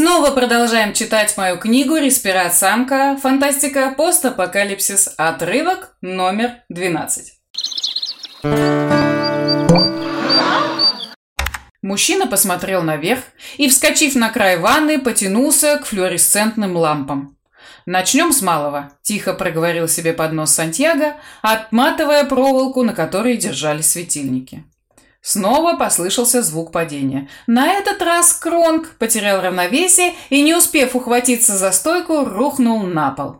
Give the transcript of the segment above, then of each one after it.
Снова продолжаем читать мою книгу «Респират самка. Фантастика. Постапокалипсис». Отрывок номер 12. Мужчина посмотрел наверх и, вскочив на край ванны, потянулся к флуоресцентным лампам. «Начнем с малого», – тихо проговорил себе под нос Сантьяго, отматывая проволоку, на которой держались светильники. Снова послышался звук падения. На этот раз Кронг потерял равновесие и, не успев ухватиться за стойку, рухнул на пол.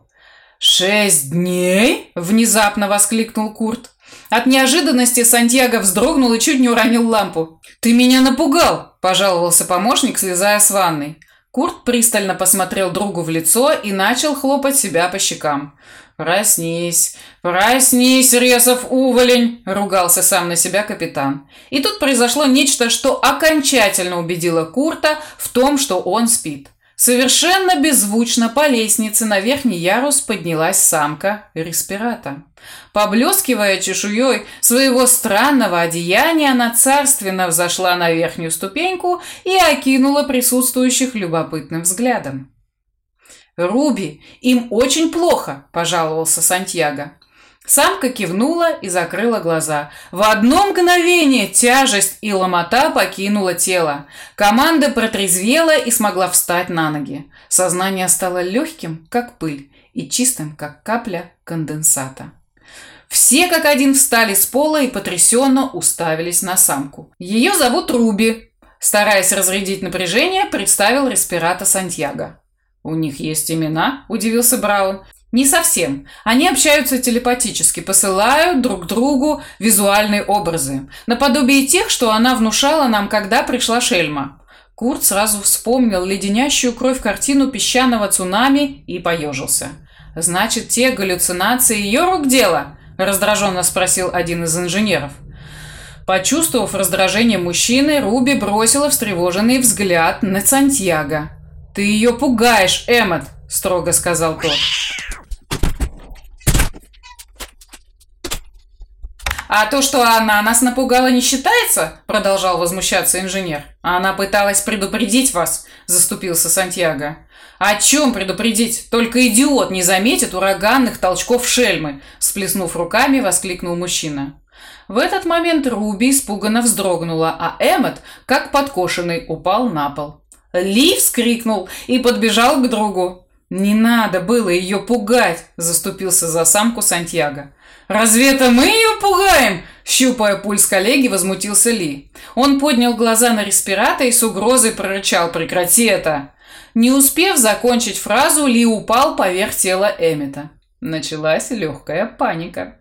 «Шесть дней?» – внезапно воскликнул Курт. От неожиданности Сантьяго вздрогнул и чуть не уронил лампу. «Ты меня напугал!» – пожаловался помощник, слезая с ванной. Курт пристально посмотрел другу в лицо и начал хлопать себя по щекам. «Проснись, проснись, Резов уволень!» – ругался сам на себя капитан. И тут произошло нечто, что окончательно убедило Курта в том, что он спит. Совершенно беззвучно по лестнице на верхний ярус поднялась самка респирата. Поблескивая чешуей своего странного одеяния, она царственно взошла на верхнюю ступеньку и окинула присутствующих любопытным взглядом. «Руби, им очень плохо», – пожаловался Сантьяго. Самка кивнула и закрыла глаза. В одно мгновение тяжесть и ломота покинула тело. Команда протрезвела и смогла встать на ноги. Сознание стало легким, как пыль, и чистым, как капля конденсата. Все как один встали с пола и потрясенно уставились на самку. «Ее зовут Руби», – стараясь разрядить напряжение, представил респирата Сантьяго. «У них есть имена?» – удивился Браун. «Не совсем. Они общаются телепатически, посылают друг другу визуальные образы, наподобие тех, что она внушала нам, когда пришла Шельма». Курт сразу вспомнил леденящую кровь картину песчаного цунами и поежился. «Значит, те галлюцинации ее рук дело?» – раздраженно спросил один из инженеров. Почувствовав раздражение мужчины, Руби бросила встревоженный взгляд на Сантьяго. «Ты ее пугаешь, Эммот!» – строго сказал тот. «А то, что она нас напугала, не считается?» – продолжал возмущаться инженер. «Она пыталась предупредить вас», – заступился Сантьяго. «О чем предупредить? Только идиот не заметит ураганных толчков шельмы!» – сплеснув руками, воскликнул мужчина. В этот момент Руби испуганно вздрогнула, а Эммет, как подкошенный, упал на пол. Ли вскрикнул и подбежал к другу. «Не надо было ее пугать!» – заступился за самку Сантьяго. «Разве это мы ее пугаем?» – щупая пульс коллеги, возмутился Ли. Он поднял глаза на респирата и с угрозой прорычал «Прекрати это!». Не успев закончить фразу, Ли упал поверх тела Эмита. Началась легкая паника.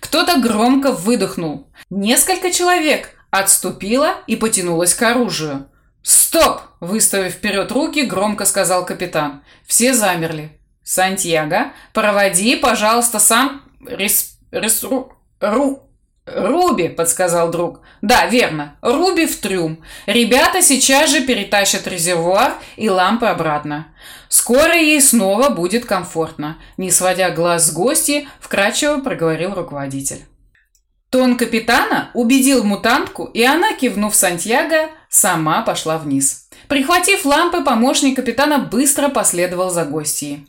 Кто-то громко выдохнул. Несколько человек отступило и потянулось к оружию. «Стоп!» – выставив вперед руки, громко сказал капитан. Все замерли. «Сантьяго, проводи, пожалуйста, сам... Рес... Рес... Ру... Ру... «Руби», — подсказал друг. «Да, верно. Руби в трюм. Ребята сейчас же перетащат резервуар и лампы обратно. Скоро ей снова будет комфортно», — не сводя глаз с гости, вкрадчиво проговорил руководитель. Тон капитана убедил мутантку, и она, кивнув Сантьяго, сама пошла вниз. Прихватив лампы, помощник капитана быстро последовал за гостьей.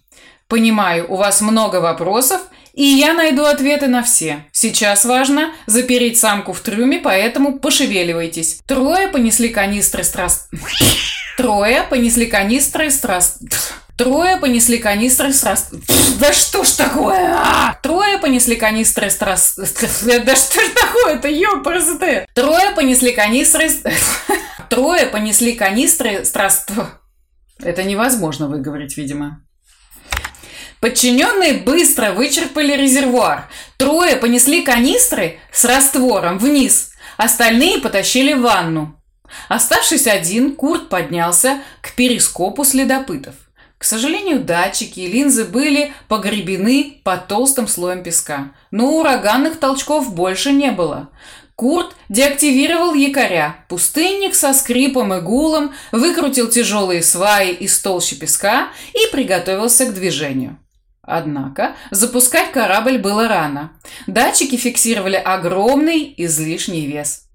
«Понимаю, у вас много вопросов, и я найду ответы на все. Сейчас важно запереть самку в трюме, поэтому пошевеливайтесь. Трое понесли канистры страст... Трое понесли канистры страст... Трое понесли канистры с рас... Да что ж такое? А! Трое понесли канистры с рас... Да что ж такое-то, ёпрст! Трое понесли канистры... Трое понесли канистры с рас... Это невозможно выговорить, видимо. Подчиненные быстро вычерпали резервуар. Трое понесли канистры с раствором вниз. Остальные потащили в ванну. Оставшись один, Курт поднялся к перископу следопытов. К сожалению, датчики и линзы были погребены под толстым слоем песка, но ураганных толчков больше не было. Курт деактивировал якоря. Пустынник со скрипом и гулом выкрутил тяжелые сваи из толщи песка и приготовился к движению. Однако запускать корабль было рано. Датчики фиксировали огромный излишний вес.